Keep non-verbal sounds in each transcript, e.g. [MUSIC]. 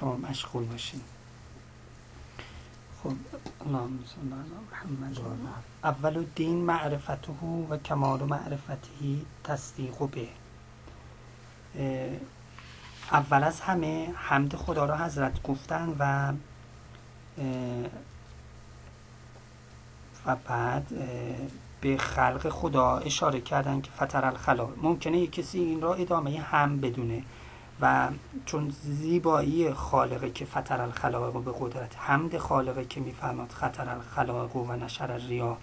شما مشغول باشین. خب اللهم صل علی محمد اول دین معرفته و کمال معرفته تصدیق به. اول از همه حمد خدا را حضرت گفتن و و بعد به خلق خدا اشاره کردن که فتر الخلا ممکنه یک کسی این را ادامه هم بدونه. و چون زیبایی خالقه که فتر الخلائق به قدرت حمد خالقه که میفرماد خطر الخلائق و نشر ریا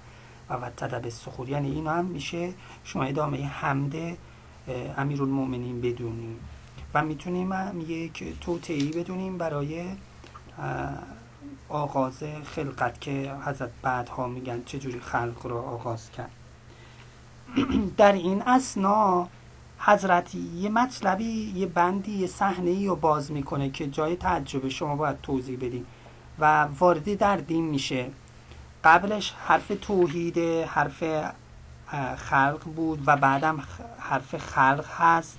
و وتد به سخور. یعنی این هم میشه شما ادامه حمد امیرالمؤمنین بدونیم و می‌تونیم هم یک توتعی بدونیم برای آغاز خلقت که حضرت بعدها میگن چجوری خلق رو آغاز کرد. [CLEARS THROAT] در این اسنا حضرتی یه مطلبی یه بندی یه صحنه ای رو باز می‌کنه که جای تعجب شما باید توضیح بدیم و وارد در دین میشه. قبلش حرف توحید حرف خلق بود و بعدم حرف خلق هست.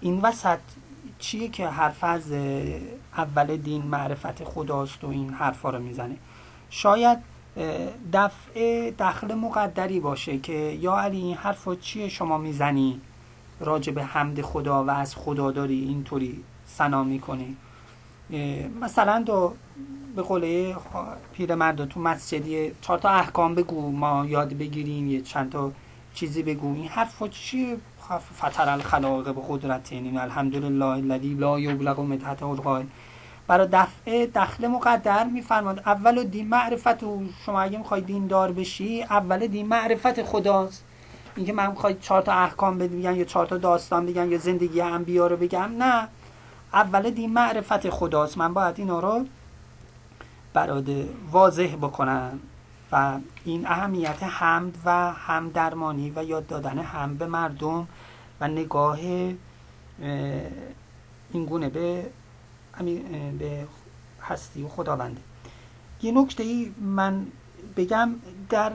این وسط چیه که حرف از اول دین معرفت خداست و این حرفا رو می‌زنه؟ شاید دفع دخل مقدری باشه که یا علی این حرفا چیه شما می‌زنی؟ راجع به حمد خدا و از خدا داری اینطوری سنا می‌کنی مثلا دو به قوله مرد تو مسجدی چهار تا احکام بگو ما یاد بگیریم یه چند تا چیزی بگو. این حرفا چیه؟ فتر الخلاق به قدرت این الحمدلله الذی لا یبلغ مدحت القائل برای دفع دخل مقدر میفرماد اول دین معرفت و شما اگه می‌خوای دین دار بشی اول دین معرفت خداست. اینکه من می‌خوای چهار تا احکام بگم یا چهار تا داستان بگم یا زندگی انبیا رو بگم نه. اول دین معرفت خداست. من باید اینا رو برات واضح بکنم. و این اهمیت حمد و هم درمانی و یاد دادن هم به مردم و نگاه این گونه به به هستی و خداونده. یه نکته ای من بگم در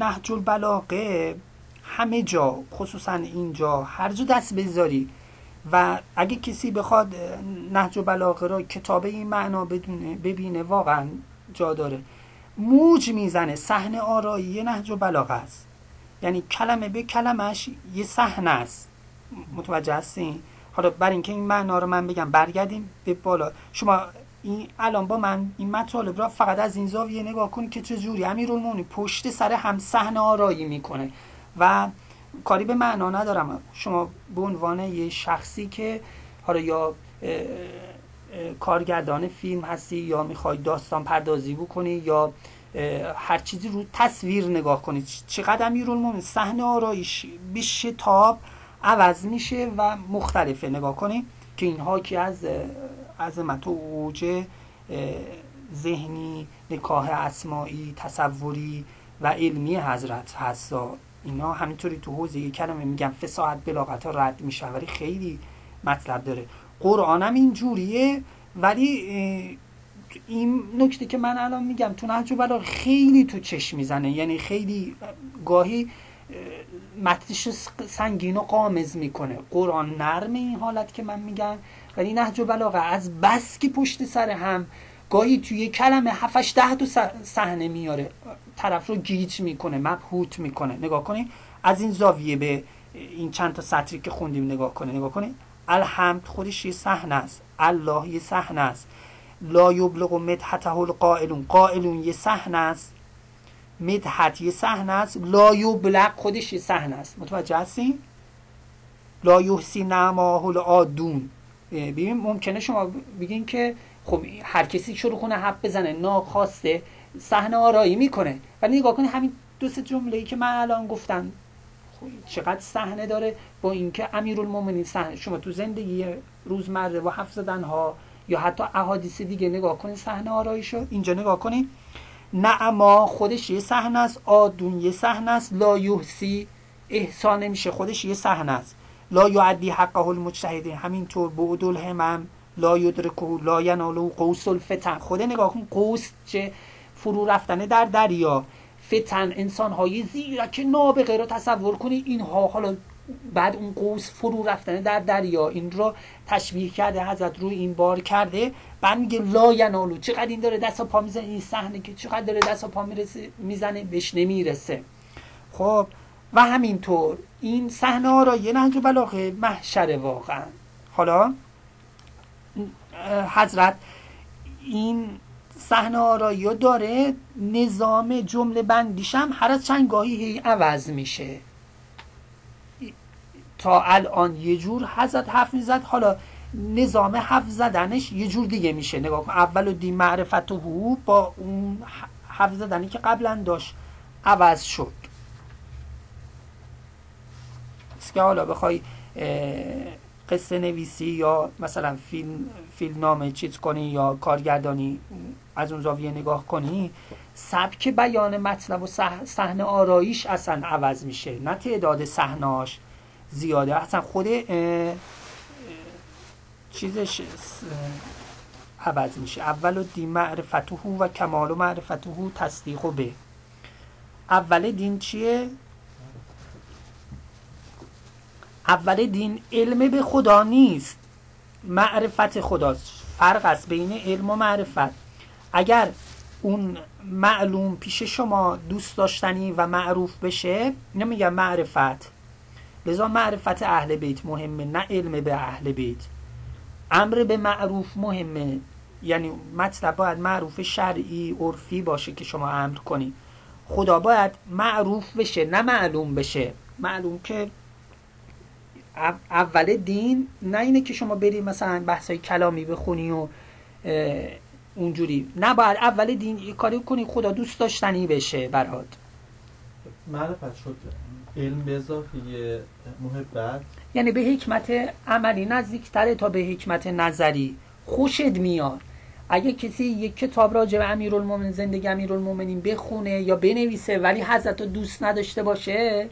نهج البلاغه همه جا خصوصا اینجا هر جا دست بذاری. و اگه کسی بخواد نهج البلاغه رو کتاب این معنا بدونه ببینه واقعا جا داره. موج می‌زنه صحنه آرایی نهج البلاغه است. یعنی کلمه به کلمش یه صحنه است. متوجه هستین؟ حالا بر اینکه این معنا رو من بگم برگردیم به بالا. شما این الان با من این مطالب را فقط از این زاویه نگاه کنید که چه جوری امیرالمومنین پشت سر هم صحنه آرایی می‌کنه. و کاری به معنا ندارم. شما به عنوان یه شخصی که حالا یا کارگردان فیلم هستی یا می‌خوای داستان پردازی بکنی یا هر چیزی رو تصویر نگاه کنید چقدر امیرالمومنین صحنه آرایش به شتاب عوض میشه و مختلفه. نگاه کنید که اینها که از عظمت و اوج ذهنی نکاه اسماعی تصوری و علمی حضرت هست اینا همینطوری تو حوزه یک کلمه میگن. فساحت بلاغت ها رد میشه. ولی خیلی مطلب داره. قرآن هم اینجوریه ولی این نکته که من الان میگم تو نهج بلاغ خیلی تو چشم می‌زنه. یعنی خیلی گاهی متنش سنگین و قامز می‌کنه. قرآن نرم این حالت که من میگم. ولی نهج بلاغه از بس که پشت سر هم گاهی توی کلمه هفتش ده تو صحنه میاره. طرف رو گیج می‌کنه مبهوت می‌کنه. نگاه کنید از این زاویه به این چند تا سطری که خوندیم نگاه کنید نگاه کنید الحمد خودش یه صحنه است. الله یه صحنه است. لا یبلغ مدحته القائلون. قائلون یه صحنه است. مدحت یه صحنه است. لا یبلغ خودش یه صحنه است. متوجه هستین؟ لا یحسی نعماه العادون. ببین ممکنه شما بگین که خب هر کسی شروع کنه حب بزنه ناخواسته صحنه آرایی می‌کنه. ولی نگاه کنید همین دو سه جمله ای که من الان گفتم. خب چقدر صحنه داره با اینکه امیرالمومنین صحنه شما تو زندگی روزمره و حرف زدن ها یا حتی احادیث دیگه نگاه کنید صحنه آرایی شد اینجا نگاه کنید نعما خودش یه صحنه است آدون یه صحنه است لا یحسی احسان نمیشه خودش یه صحنه است. لا یعدی حقه المجتهدین. همینطور بعد الهمم لا یدرکه لا ینالو قوس الفتن. خود نگاه کن قوس چه فرو رفتنه در دریا. فتن انسان های زیرک نابغه رو تصور کنی. اینها حالا بعد اون قوس فرو رفتن در دریا. این رو تشبیه کرده حضرت روی این بار کرده. بعد میگه لا ینالو. چقدر این داره دست و پا می‌زنه؟ این صحنه که چقدر داره دست و پا می‌زنه بهش نمی‌رسه. خب و همینطور این صحنه ها را یه نهج بلاغه محشر واقعا. حالا حضرت این صحنه آرایی داره نظام جمله بندیشم هر از چند گاهی هی عوض میشه. تا الان یه جور حضرت حرف می‌زد حالا نظام حرف زدنش یه جور دیگه میشه. نگاه کن اول و دی معرفت و با اون حرف زدنی که قبلا داشت عوض شد. که حالا بخوای قصه نویسی یا مثلا فیلم فیلم نامه چیز کنی یا کارگردانی از اون زاویه نگاه کنی سبک بیان مطلب و صحنه آراییش اصلا عوض میشه. نه تعداد صحنهاش زیاده. اصلا خود چیزش عوض میشه. اول و دی معرفته و کمال و معرفته تصدیق و به. اول دین چیه؟ اول دین علم به خدا نیست. معرفت خداست. فرق است بین علم و معرفت. اگر اون معلوم پیش شما دوست داشتنی و معروف بشه نمیگم معرفت. لذا معرفت اهل بیت مهمه نه علم به اهل بیت. امر به معروف مهمه. یعنی مطلب باید معروف شرعی عرفی باشه که شما امر کنی. خدا باید معروف بشه نه معلوم بشه. معلوم که اول دین نه اینه که شما بری مثلا بحثای کلامی بخونی و اونجوری. نه باید اول دین یه کاری کنی خدا دوست داشتنی بشه برات معرفت شد. علم به اضافه محبت. یعنی به حکمت عملی نزدیکتره تا به حکمت نظری. خوشت میاد. اگه کسی یک کتاب راجع به امیرالمومنین زندگی امیرالمومنین بخونه یا بنویسه ولی حضرت رو دوست نداشته باشه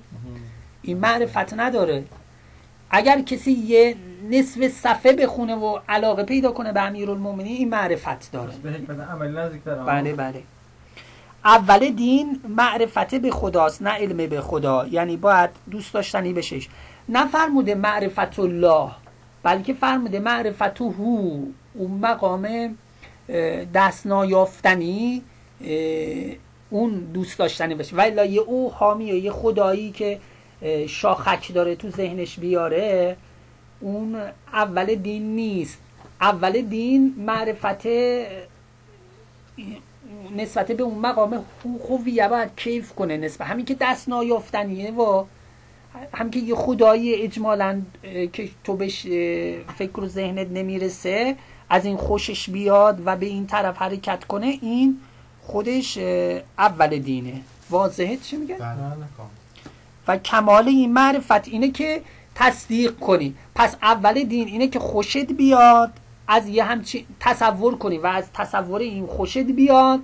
این معرفت نداره. اگر کسی یه نصف صفحه بخونه و علاقه پیدا کنه به امیرالمومنین این معرفت داره. بله بله. اول دین معرفت به خداست نه علم به خدا. یعنی باید دوست داشتنی بشش. نه فرموده معرفت الله بلکه فرموده معرفت هو اون مقام دست نایافتنی اون دوست داشتنی بشه. ولی یه او حامی یه خدایی که شاخک داره تو ذهنش بیاره اون اول دین نیست. اول دین معرفت نسبت به اون مقام خوبیه باید کیف کنه نسبت. همین که دست نایافتنیه و هم که یه خدایی اجمالا که تو بهش فکر و ذهنت نمی‌رسه از این خوشش بیاد و به این طرف حرکت کنه این خودش اول دینه. واضحه؟ چی میگه؟ و کمال این معرفت اینه که تصدیق کنی. پس اول دین اینه که خوشت بیاد از یه همچین تصور کنی و از تصور این خوشت بیاد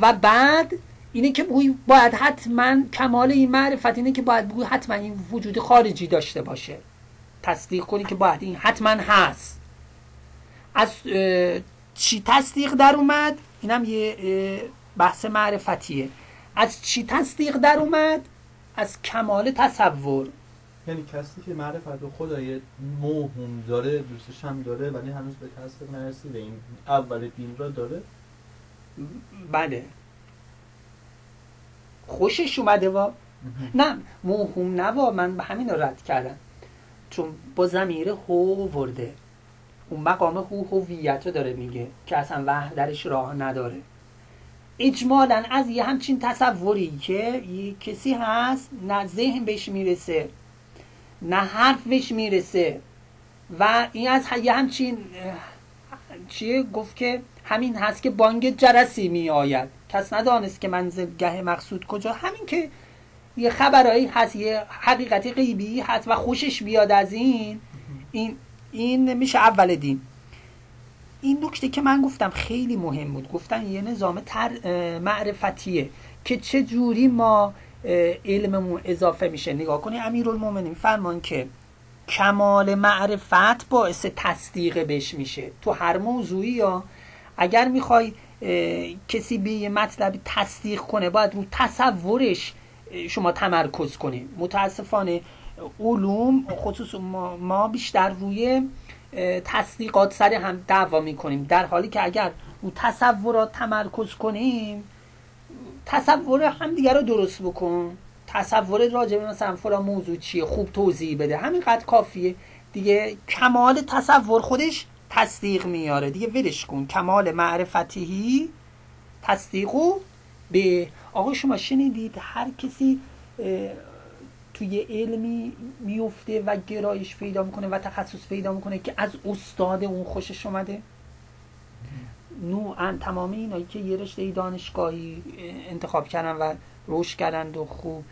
و بعد اینه که باید حتما کمال این معرفت اینه که باید بگوی حتما این وجود خارجی داشته باشه. تصدیق کنی که باید این حتما هست. از چی تصدیق در اومد؟ اینم یه بحث معرفتیه. از چی تصدیق در اومد؟ از کمال تصور. یعنی کسی که معرفت و خدای موهوم داره دوستش هم داره ولی هنوز به تصدیق نرسیده. این اول دین را داره؟ بله. خوشش اومده وا. نه موهوم نوا من به همین رد کردم. چون با زمیر هو ورده. اون مقام هو هویت رو داره میگه که اصلا وحدرش درش راه نداره. اجمالا از یه همچین تصوری که یه کسی هست نه ذهن بهش می‌رسه نه حرف بهش می‌رسه. و این از یه همچین چیه؟ گفت که همین هست که بانگ جرسی می آید کس ندانست که منزلگه مقصود کجا. همین که یه خبرهایی هست یه حقیقتی غیبی هست و خوشش بیاد از این این این میشه اول دین. این نکته که من گفتم خیلی مهم بود. گفتن یه نظام تر معرفتیه که چه جوری ما علممون اضافه میشه. نگاه کنی امیرالمومنین فرمان که کمال معرفت باعث تصدیق بش میشه. تو هر موضوعی یا اگر می‌خوای کسی به یه مطلب تصدیق کنه باید رو تصورش شما تمرکز کنی. متاسفانه علوم خصوص ما بیشتر روی تصدیقات سر هم دعوا می‌کنیم. در حالی که اگر رو تصورات تمرکز کنیم تصور هم دیگر رو درست بکن. تصور راجع به مثلا فلان موضوع چیه خوب توضیح بده. همینقدر کافیه. دیگه کمال تصور خودش تصدیق میاره. دیگه ولش کن. کمال معرفتی تصدیقو به. آقا شما شنیدید هر کسی توی علمی میفته و گرایش پیدا می‌کنه و تخصص پیدا می‌کنه که از استاد اون خوشش اومده؟ نوعا تمام اینایی که یه رشته دانشگاهی انتخاب کردن و رشد کردن و خوب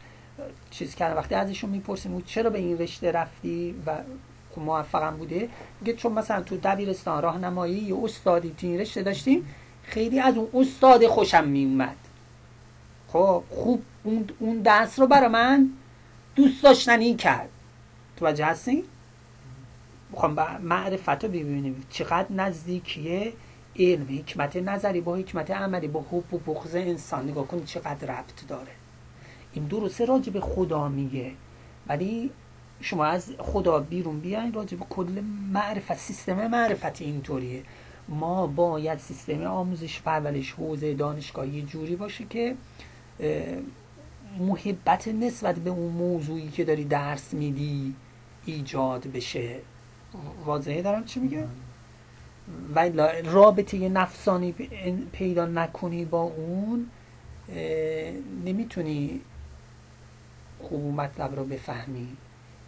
چیز کردن. وقتی ازشون می‌پرسیم چرا به این رشته رفتی و موفقم بوده میگه چون مثلا تو دبیرستان راهنمایی یا استادی تو این رشته داشتیم خیلی از اون استاد خوشم میومد خب خوب اون درس رو برای من دوست داشتنی کرد. توجه هستین؟ می‌خوام معرفت رو ببینیم. چقدر نزدیکیه علم حکمت نظری با حکمت عملی با حب و بغض انسان. نگاه کنید چقدر ربط داره. این درسته راجع به خدا میگه. ولی شما از خدا بیرون بیاین راجع به کل معرفت سیستم معرفت اینطوریه. ما باید سیستم آموزش پرورش حوزه دانشگاهی جوری باشه که محبت نسبت به اون موضوعی که داری درس میدی ایجاد بشه واضحه دارم چی میگه؟ و رابطه نفسانی پیدا نکنی با اون نمی‌تونی خوب مطلب رو بفهمی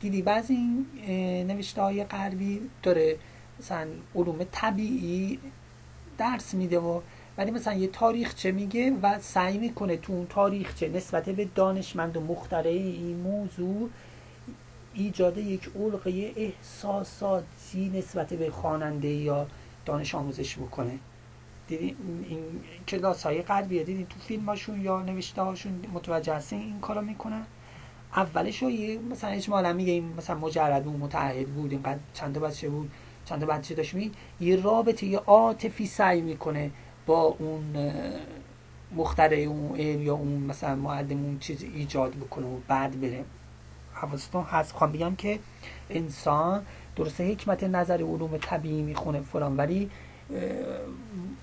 دیدی بعضی این نوشته های غربی داره مثلا علوم طبیعی درس میده و ولی مثلا یه تاریخچه میگه و سعی می‌کنه تو اون تاریخچه نسبت به دانشمند و مختره این موضوع ایجاد یک علقه احساساتی نسبت به خواننده یا دانش آموزش بکنه. دیدی؟ این کلاس های غربیه. دیدی تو فیلم هاشون یا نوشته هاشون متوجه هستین این کارو می‌کنن؟ اولش یه مثلا اجمالا میگه این مثلا مجرد بود متعهد بود اینقدر چند بچه بود چند بچه داشت. می یه رابطه یه عاطفی سعی می‌کنه با اون مختره اون علم یا اون مثلا معلم اون چیز ایجاد بکنه و بعد بره. حواستون هست. خواهم بگم که انسان درسته حکمت نظر علوم طبیعی می‌خونه فلان ولی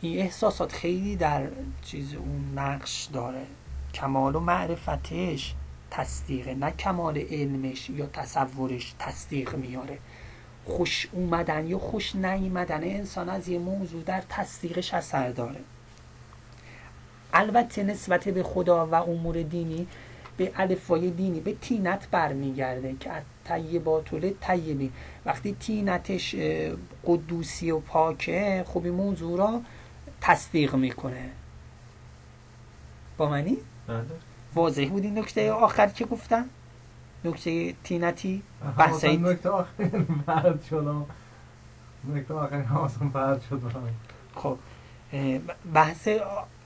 این احساسات خیلی در چیز اون نقش داره. کمال و معرفتش تصدیقه نه کمال علمش یا تصورش تصدیق میاره. خوش اومدن یا خوش نیمدن انسان از یه موضوع در تصدیقش اثر داره. البته نسبت به خدا و امور دینی به الفای دینی به تینت برمیگرده که طیباتول طیبی. وقتی تینتش قدوسی و پاکه خب این موضوع را تصدیق می‌کنه. با منی؟ بله. واضح بود این نکته آخر که گفتم؟ نکته تینتی بحثی نکته آخر [LAUGHS] مرد شد نکته آخر حواسم فرد شد خب بحث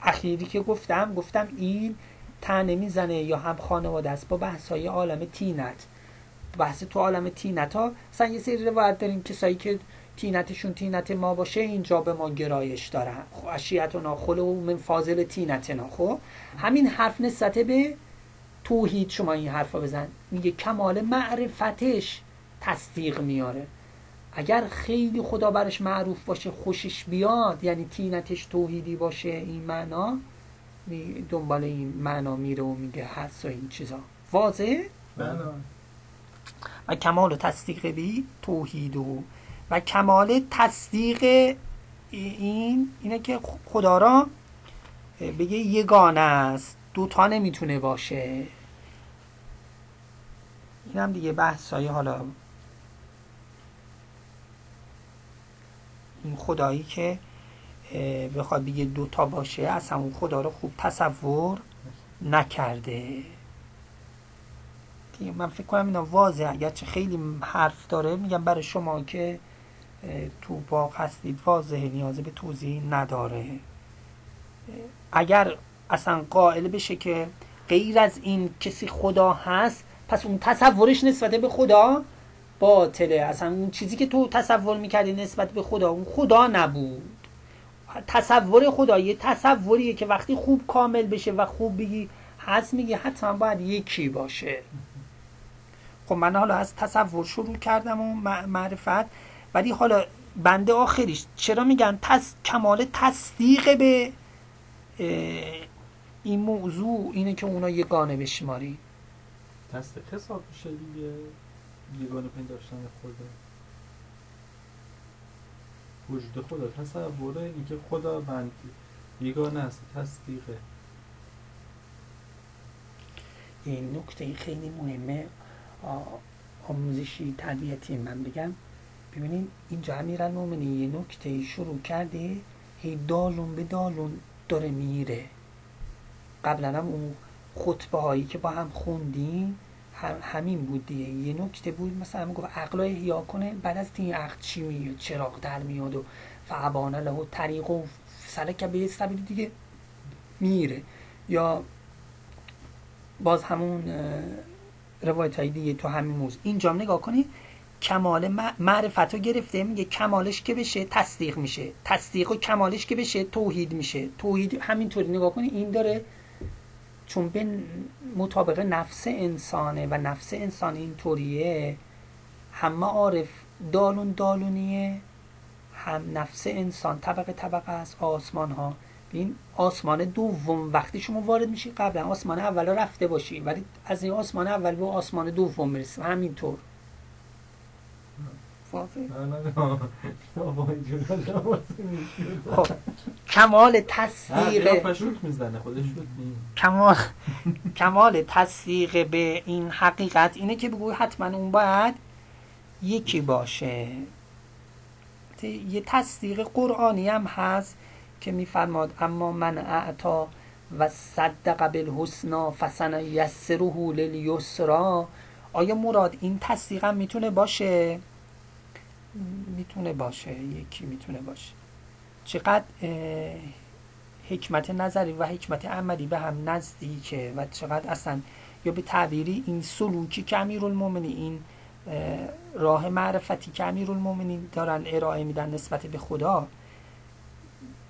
اخیری که گفتم گفتم این تنه می‌زنه یا هم خانواده است با بحث های عالم تینت بحث تو عالم تینت ها مثلا یه سری روایت داریم کسایی که تینتشون تینت ما باشه اینجا به ما گرایش دارن. خب اشیت و ناخل و من فاضل تینت خب همین حرف نسبت به توحید شما این حرفا بزن. میگه کمال معرفتش تصدیق میاره. اگر خیلی خدا برش معروف باشه خوشش بیاد یعنی تینتش توحیدی باشه این معنا دنبال این معنا میره و میگه هست و این چیزا. واضح؟ بله. و کمال تصدیق بی توحید و و کمال تصدیق این اینه که خدا را بگه یگانه است. دوتا نمی‌تونه باشه. این هم دیگه بحث های حالا این خدایی که بخواد بگه دوتا باشه اصلا اون خدا رو خوب تصور نکرده. من فکر کنم اینا واضحه. اگرچه خیلی حرف داره میگم برای شما که تو باغ هستید واضحه. نیازه به توضیح نداره. اگر اصلا قائل بشه که غیر از این کسی خدا هست پس اون تصورش نسبت به خدا باطله. اصلا اون چیزی که تو تصور می‌کردی نسبت به خدا اون خدا نبود. تصور خدا یه تصوریه که وقتی خوب کامل بشه و خوب بگی هست میگی حتما باید یکی باشه. خب من حالا از تصور شروع کردم و معرفت. ولی حالا بنده آخریش چرا میگن تس... کمال تصدیق به این موضوع اینه که اونا یگانه بشماری تصدیق حساب میشه دیگه. یگانه پنداشتن خدا. وجود خدا. تصوره اینکه خدا بند یگانه است. تصدیقه این نکته خیلی مهمه. آموزشی تربیتی من بگم. ببینید اینجا امیرن مومنی یه نکته شروع کرده. هی دالون به دالون داره میره. قبلا هم اون خطبه هایی که با هم خوندیم هم همین بود دیگه. یه نکته بود مثلا هم گفت عقل احیا کنه بعد از این عقل چی میاد چراغ در میاد و فعبانه له طریق و سلک به سبیل دیگه میره یا باز همون روایت های دیگه تو همین موضوع. اینجا نگاه کنید کمال معرفت رو گرفته میگه کمالش که بشه تصدیق میشه. تصدیق و کمالش که بشه توحید میشه. توحید همینطوری نگاه کنید این داره چون به مطابق نفس انسانه و نفس انسان اینطوریه همه عارف دالون دالونیه هم نفس انسان طبقه طبقه است آسمان ها این آسمان دوم وقتی شما وارد میشی قبلا آسمان اول رفته باشی ولی از این آسمان اول به آسمان دوم می‌رسیم همینطور. [LAUGHS] خب کمال تصدیق کمال [LAUGHS] کمال تصدیق به این حقیقت اینه که بگوی حتما اون باید یکی باشه. یه تصدیق قرآنی هم هست که میفرماد اما من اعتا و صدق بالحسنا فسن یسره للیسرا. آیا مراد این تصدیق هم می‌تونه باشه؟ می‌تونه باشه یکی می‌تونه باشه. چقدر حکمت نظری و حکمت عملی به هم نزدیکه و چقدر اصلا یا به تعبیری این سلوکی که المومنی این راه معرفتی که المومنی دارن ارائه میدن نسبت به خدا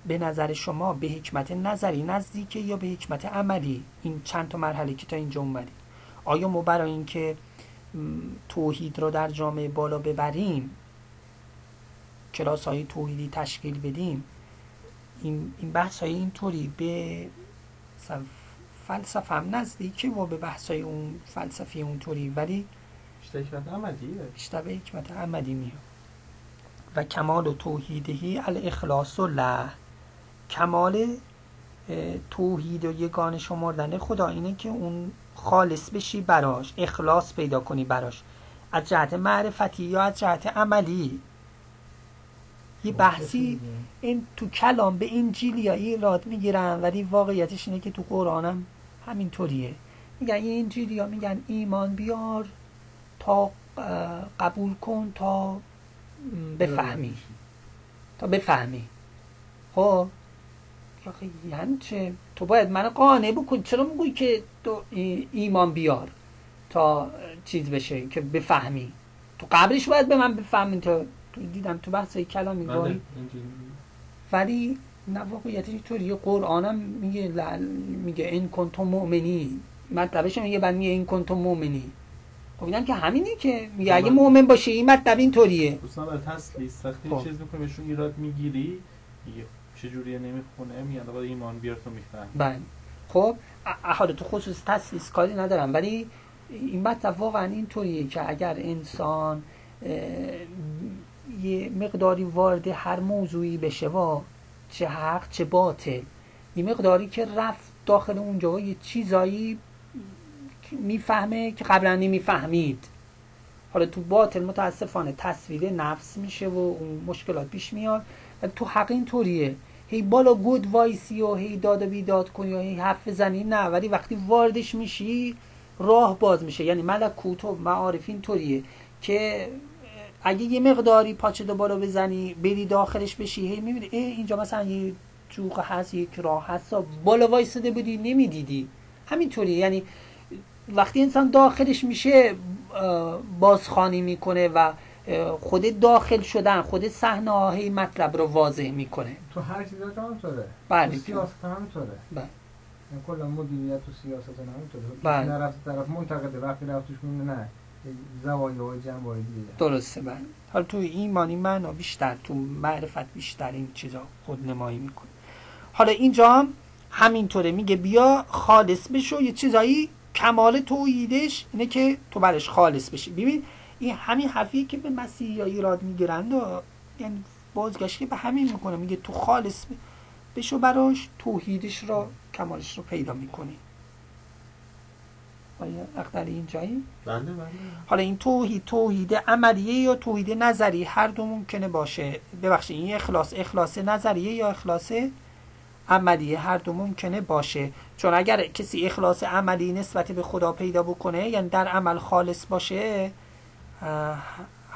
به نظر شما به حکمت نظری نزدیکه یا به حکمت عملی؟ این چند تا مرحله که تا اینجا اومدیم. آیا ما برای اینکه توحید رو در جامعه بالا ببریم کلاس های توحیدی تشکیل بدیم این, این بحث های اینطوری به فلسفه هم نزدیکه و به بحث های اون فلسفی اونطوری ولی بیشتر حکمت عملیه. بیشتر به حکمت میاد. و کمال و توحیدهی الاخلاص و له. کمال توحید و یگان شمردن خدا اینه که اون خالص بشی براش اخلاص پیدا کنی براش. از جهت معرفتی یا از جهت عملی. یه بحثی این تو کلام به انجیل یا ایراد می‌گیرن ولی واقعیتش اینه که تو قرآنم همینطوریه. میگن این انجیل یا میگن ایمان بیار تا قبول کن تا بفهمی. تا بفهمی. خب؟ یعنی چه تو باید من قانع بکنی. چرا میگوی که تو ایمان بیار تا چیز بشه که بفهمی؟ تو قبلش باید به من بفهمی تا دیدم تو بحث کلامی بله، گاهی ولی نه واقعیتش طوری قرآنم میگه میگه این کنتم مؤمنی. مطلبش میگه بعد میگه این کنتم مؤمنی. خب اینم که همینه که میگه اگه مؤمن باشه این مطلب اینطوریه. دوستان بر تسلیس وقتی خب. چیز می‌کنی بهشون ایراد می‌گیری میگه چجوریه نمی‌خونه میگن آقا ایمان بیار تو میفهم بله. خب حالا تو خصوص تسلیس کاری ندارم ولی این مطلب واقعا اینطوریه که اگر انسان یه مقداری وارد هر موضوعی بشه و چه حق چه باطل. یه مقداری که رفت داخل اونجا یه چیزایی می‌فهمه که قبلا نمی‌فهمید. حالا تو باطل متاسفانه تصویر نفس میشه و اون مشکلات پیش میاد تو حق اینطوریه. هی بالا گود وایسی و هی داد و بیداد کنی و هی حرف زنی نه ولی وقتی واردش میشی راه باز میشه. یعنی ملکوت و معارف اینطوریه که اگه یه مقداری پاچه دو بالا بزنی بری داخلش بشی هی می‌بینی اینجا مثلا یه جوق هست یک راه هست بالا وایساده بودی نمی‌دیدی. همینطوری یعنی وقتی انسان داخلش میشه بازخانی می‌کنه و خود داخل شدن خود صحنه هی مطلب رو واضح می‌کنه. تو هر چیزی هم همینطوره. بله. سیاست همینطوره. بله. کلا مدیریت و سیاست همینطوره. بله. نرفت طرف منتقده وقتی رفتش میونه نه. زوایا و جنبه دیگه. درسته بله. حالا تو ایمانی معنا بیشتر تو معرفت بیشتر این چیزا خودنمایی می‌کنه. حالا اینجا هم همینطوره میگه بیا خالص بشو یه چیزایی کمال توحیدش اینه که تو برش خالص بشی. ببین این همین حرفیه که به مسیح یا ایراد می‌گیرند و یعنی بازگشتی به همین می‌کنه. میگه تو خالص بشو براش توحیدش رو کمالش رو پیدا می‌کنی. اقدر اینجایی؟ بله بله. حالا این توحید توحید عملیه یا توحید نظری هر دو ممکنه باشه. ببخشید این اخلاص اخلاص نظریه یا اخلاص عملیه؟ هر دو ممکنه باشه. چون اگر کسی اخلاص عملی نسبت به خدا پیدا بکنه یعنی در عمل خالص باشه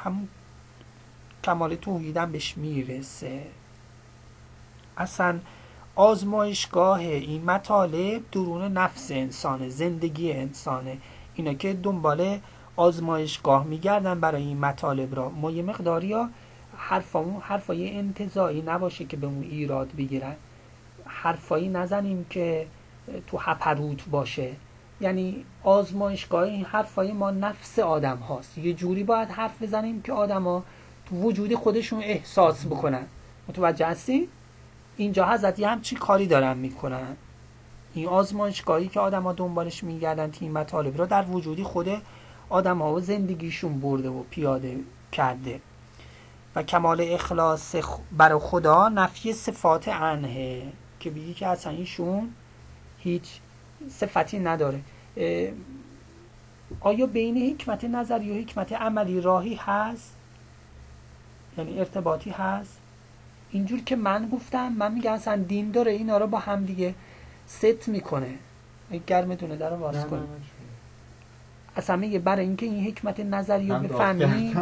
هم کمال توحیدم بهش می‌رسه. اصلا آزمایشگاه این مطالب درون نفس انسانه زندگی انسانه. اینا که دنبال آزمایشگاه میگردن برای این مطالب را. ما یه مقداری ها حرفای انتظایی نباشه که به اون ایراد بگیرن. حرفایی نزنیم که تو هپروت باشه. یعنی آزمایشگاه این حرفای ما نفس آدم هاست. یه جوری باید حرف بزنیم که آدما تو وجود خودشون احساس بکنن. متوجه هستی؟ اینجا حضرت یه همچی کاری دارن می‌کنن. این آزمایشگاهی که آدما دنبالش میگردن این مطالب را در وجودی خود آدم ها و زندگیشون برده و پیاده کرده. و کمال اخلاص برای خدا نفی صفات عنه که بگی که اصلا ایشون هیچ صفتی نداره. آیا بین حکمت نظری و حکمت عملی راهی هست؟ یعنی ارتباطی هست؟ اینجور که من گفتم من میگم اصلا دین داره اینا رو با هم دیگه ست می‌کنه. گرمتونه در رو باز نه، کن. نه، نه، اصلا میگه برای اینکه این حکمت نظری رو بفهمی.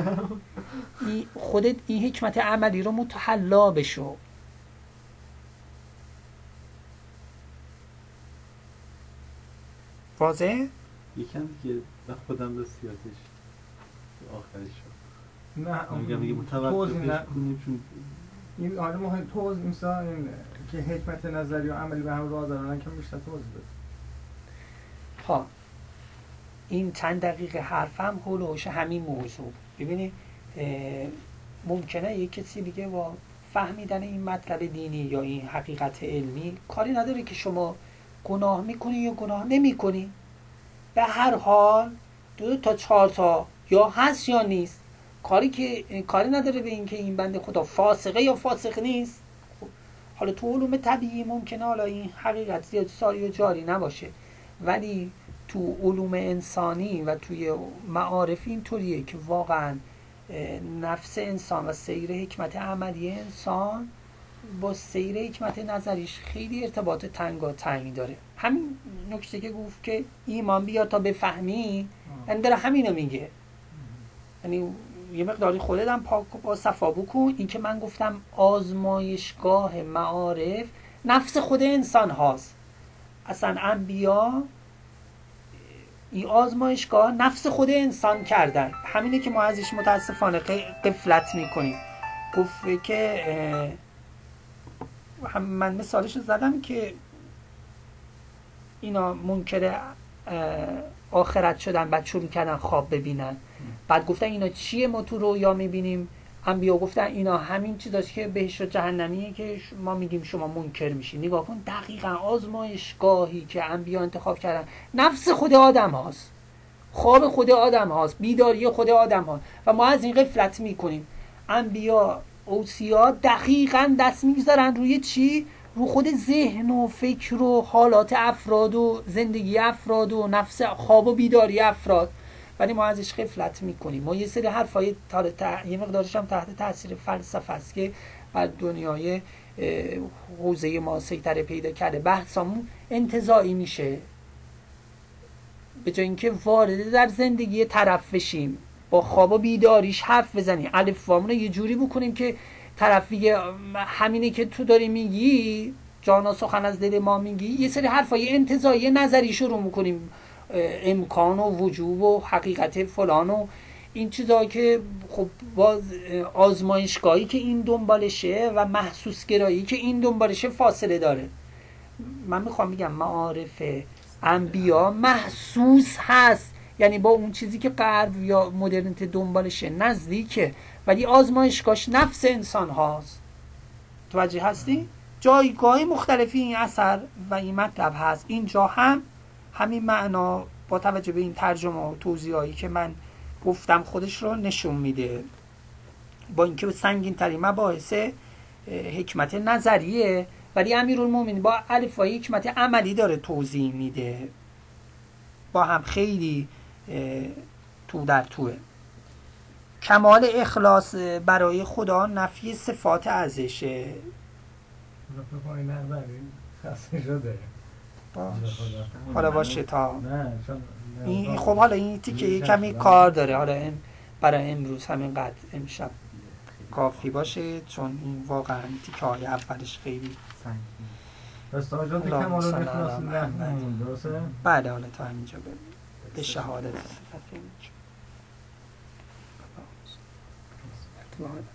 این- خودت این حکمت عملی رو متحلا بشو. واضح؟ یکم دیگه خودم رسیاتش آخرش. شد نه میگم دیگه متوقفش نه. کنیم چون این آره مهم توضیح مثلا این که حکمت نظری و عملی به هم راه دارن که بیشتر توضیح بده. ها این چند دقیقه حرفم هلوش همین موضوع. ببینید ممکنه یک کسی دیگه با فهمیدن این مطلب دینی یا این حقیقت علمی کاری نداره که شما گناه می‌کنی یا گناه نمی‌کنی. به هر حال دو تا چهار تا یا هست یا نیست. کاری که کاری نداره به اینکه این بنده خدا فاسقه یا فاسق نیست. خب، حالا تو علوم طبیعی ممکنه حالا این حقیقت زیاد ساری و جاری نباشه. ولی تو علوم انسانی و توی معارف اینطوریه که واقعا نفس انسان و سیر حکمت عملی انسان با سیر حکمت نظریش خیلی ارتباط تنگا تنگ داره. همین نکته که گفت که ایمان بیا تا بفهمی. یعنی داره همینو میگه. یعنی یه مقداری خودت هم پاک با صفا بکن. این که من گفتم آزمایشگاه معارف نفس خود انسان هاست. اصلا انبیا این آزمایشگاه نفس خود انسان کردن. همینه که ما ازش متاسفانه قفلت می‌کنیم. گفت که من مثالش زدم که اینا منکر آخرت شدن بعد شروع کردن خواب ببینن. بعد گفتن اینا چیه ما تو رویا می‌بینیم؟ انبیا گفتن اینا همین چیزاست که بهش و جهنمیه که ما میگیم شما منکر میشی نگاه کن دقیقا آزمایشگاهی که انبیا انتخاب کردن. نفس خود آدم هاست. خواب خود آدم هاست. بیداری خود آدم هاست. و ما از این غفلت می‌کنیم. انبیا اوسیا دقیقا دست می‌گذارن روی چی؟ رو خود ذهن و فکر و حالات افراد و زندگی افراد و نفس خواب و بیداری افراد. ولی ما ازش غفلت می‌کنیم. ما یه سری حرفای تا یه مقدارش هم تحت تاثیر فلسفه است که بر دنیای حوزه ما سیطره پیدا کرده. بحثمون انتظایی میشه. به جای اینکه وارد در زندگی طرف بشیم با خواب و بیداریش حرف بزنیم. الف وامون رو یه جوری بکنیم که طرف بگه همینه که تو داری میگی جانا سخن از دل ما میگی یه سری حرفای انتظایی نظری شروع می‌کنیم امکان و وجوب و حقیقت فلان و این چیزا که خب باز آزمایشگاهی که این دنبالشه و محسوس گرایی که این دنبالشه فاصله داره. من می‌خوام بگم معارف انبیا محسوس هست. یعنی با اون چیزی که غرب یا مدرنیته دنبالشه نزدیکه. ولی آزمایشگاهش نفس انسان هاست. توجه هستی؟ جایگاه مختلفی این اثر و این مطلب هست. اینجا هم همین معنا با توجه به این ترجمه و توضیحایی که من گفتم خودش رو نشون میده. با اینکه سنگین ترین مباحث حکمت نظریه ولی امیرالمومنین با الفای حکمت عملی داره توضیح میده. با هم خیلی تو در توه. کمال اخلاص برای خدا نفی صفات ازشه حالا باشه تا. این خب حالا این تیکه کمی کار داره. حالا برای امروز همین قد امشب کافی باشه چون این واقعا تیکه های اولش خیلی؟ بله حالا تا همینجا به شهادت Right.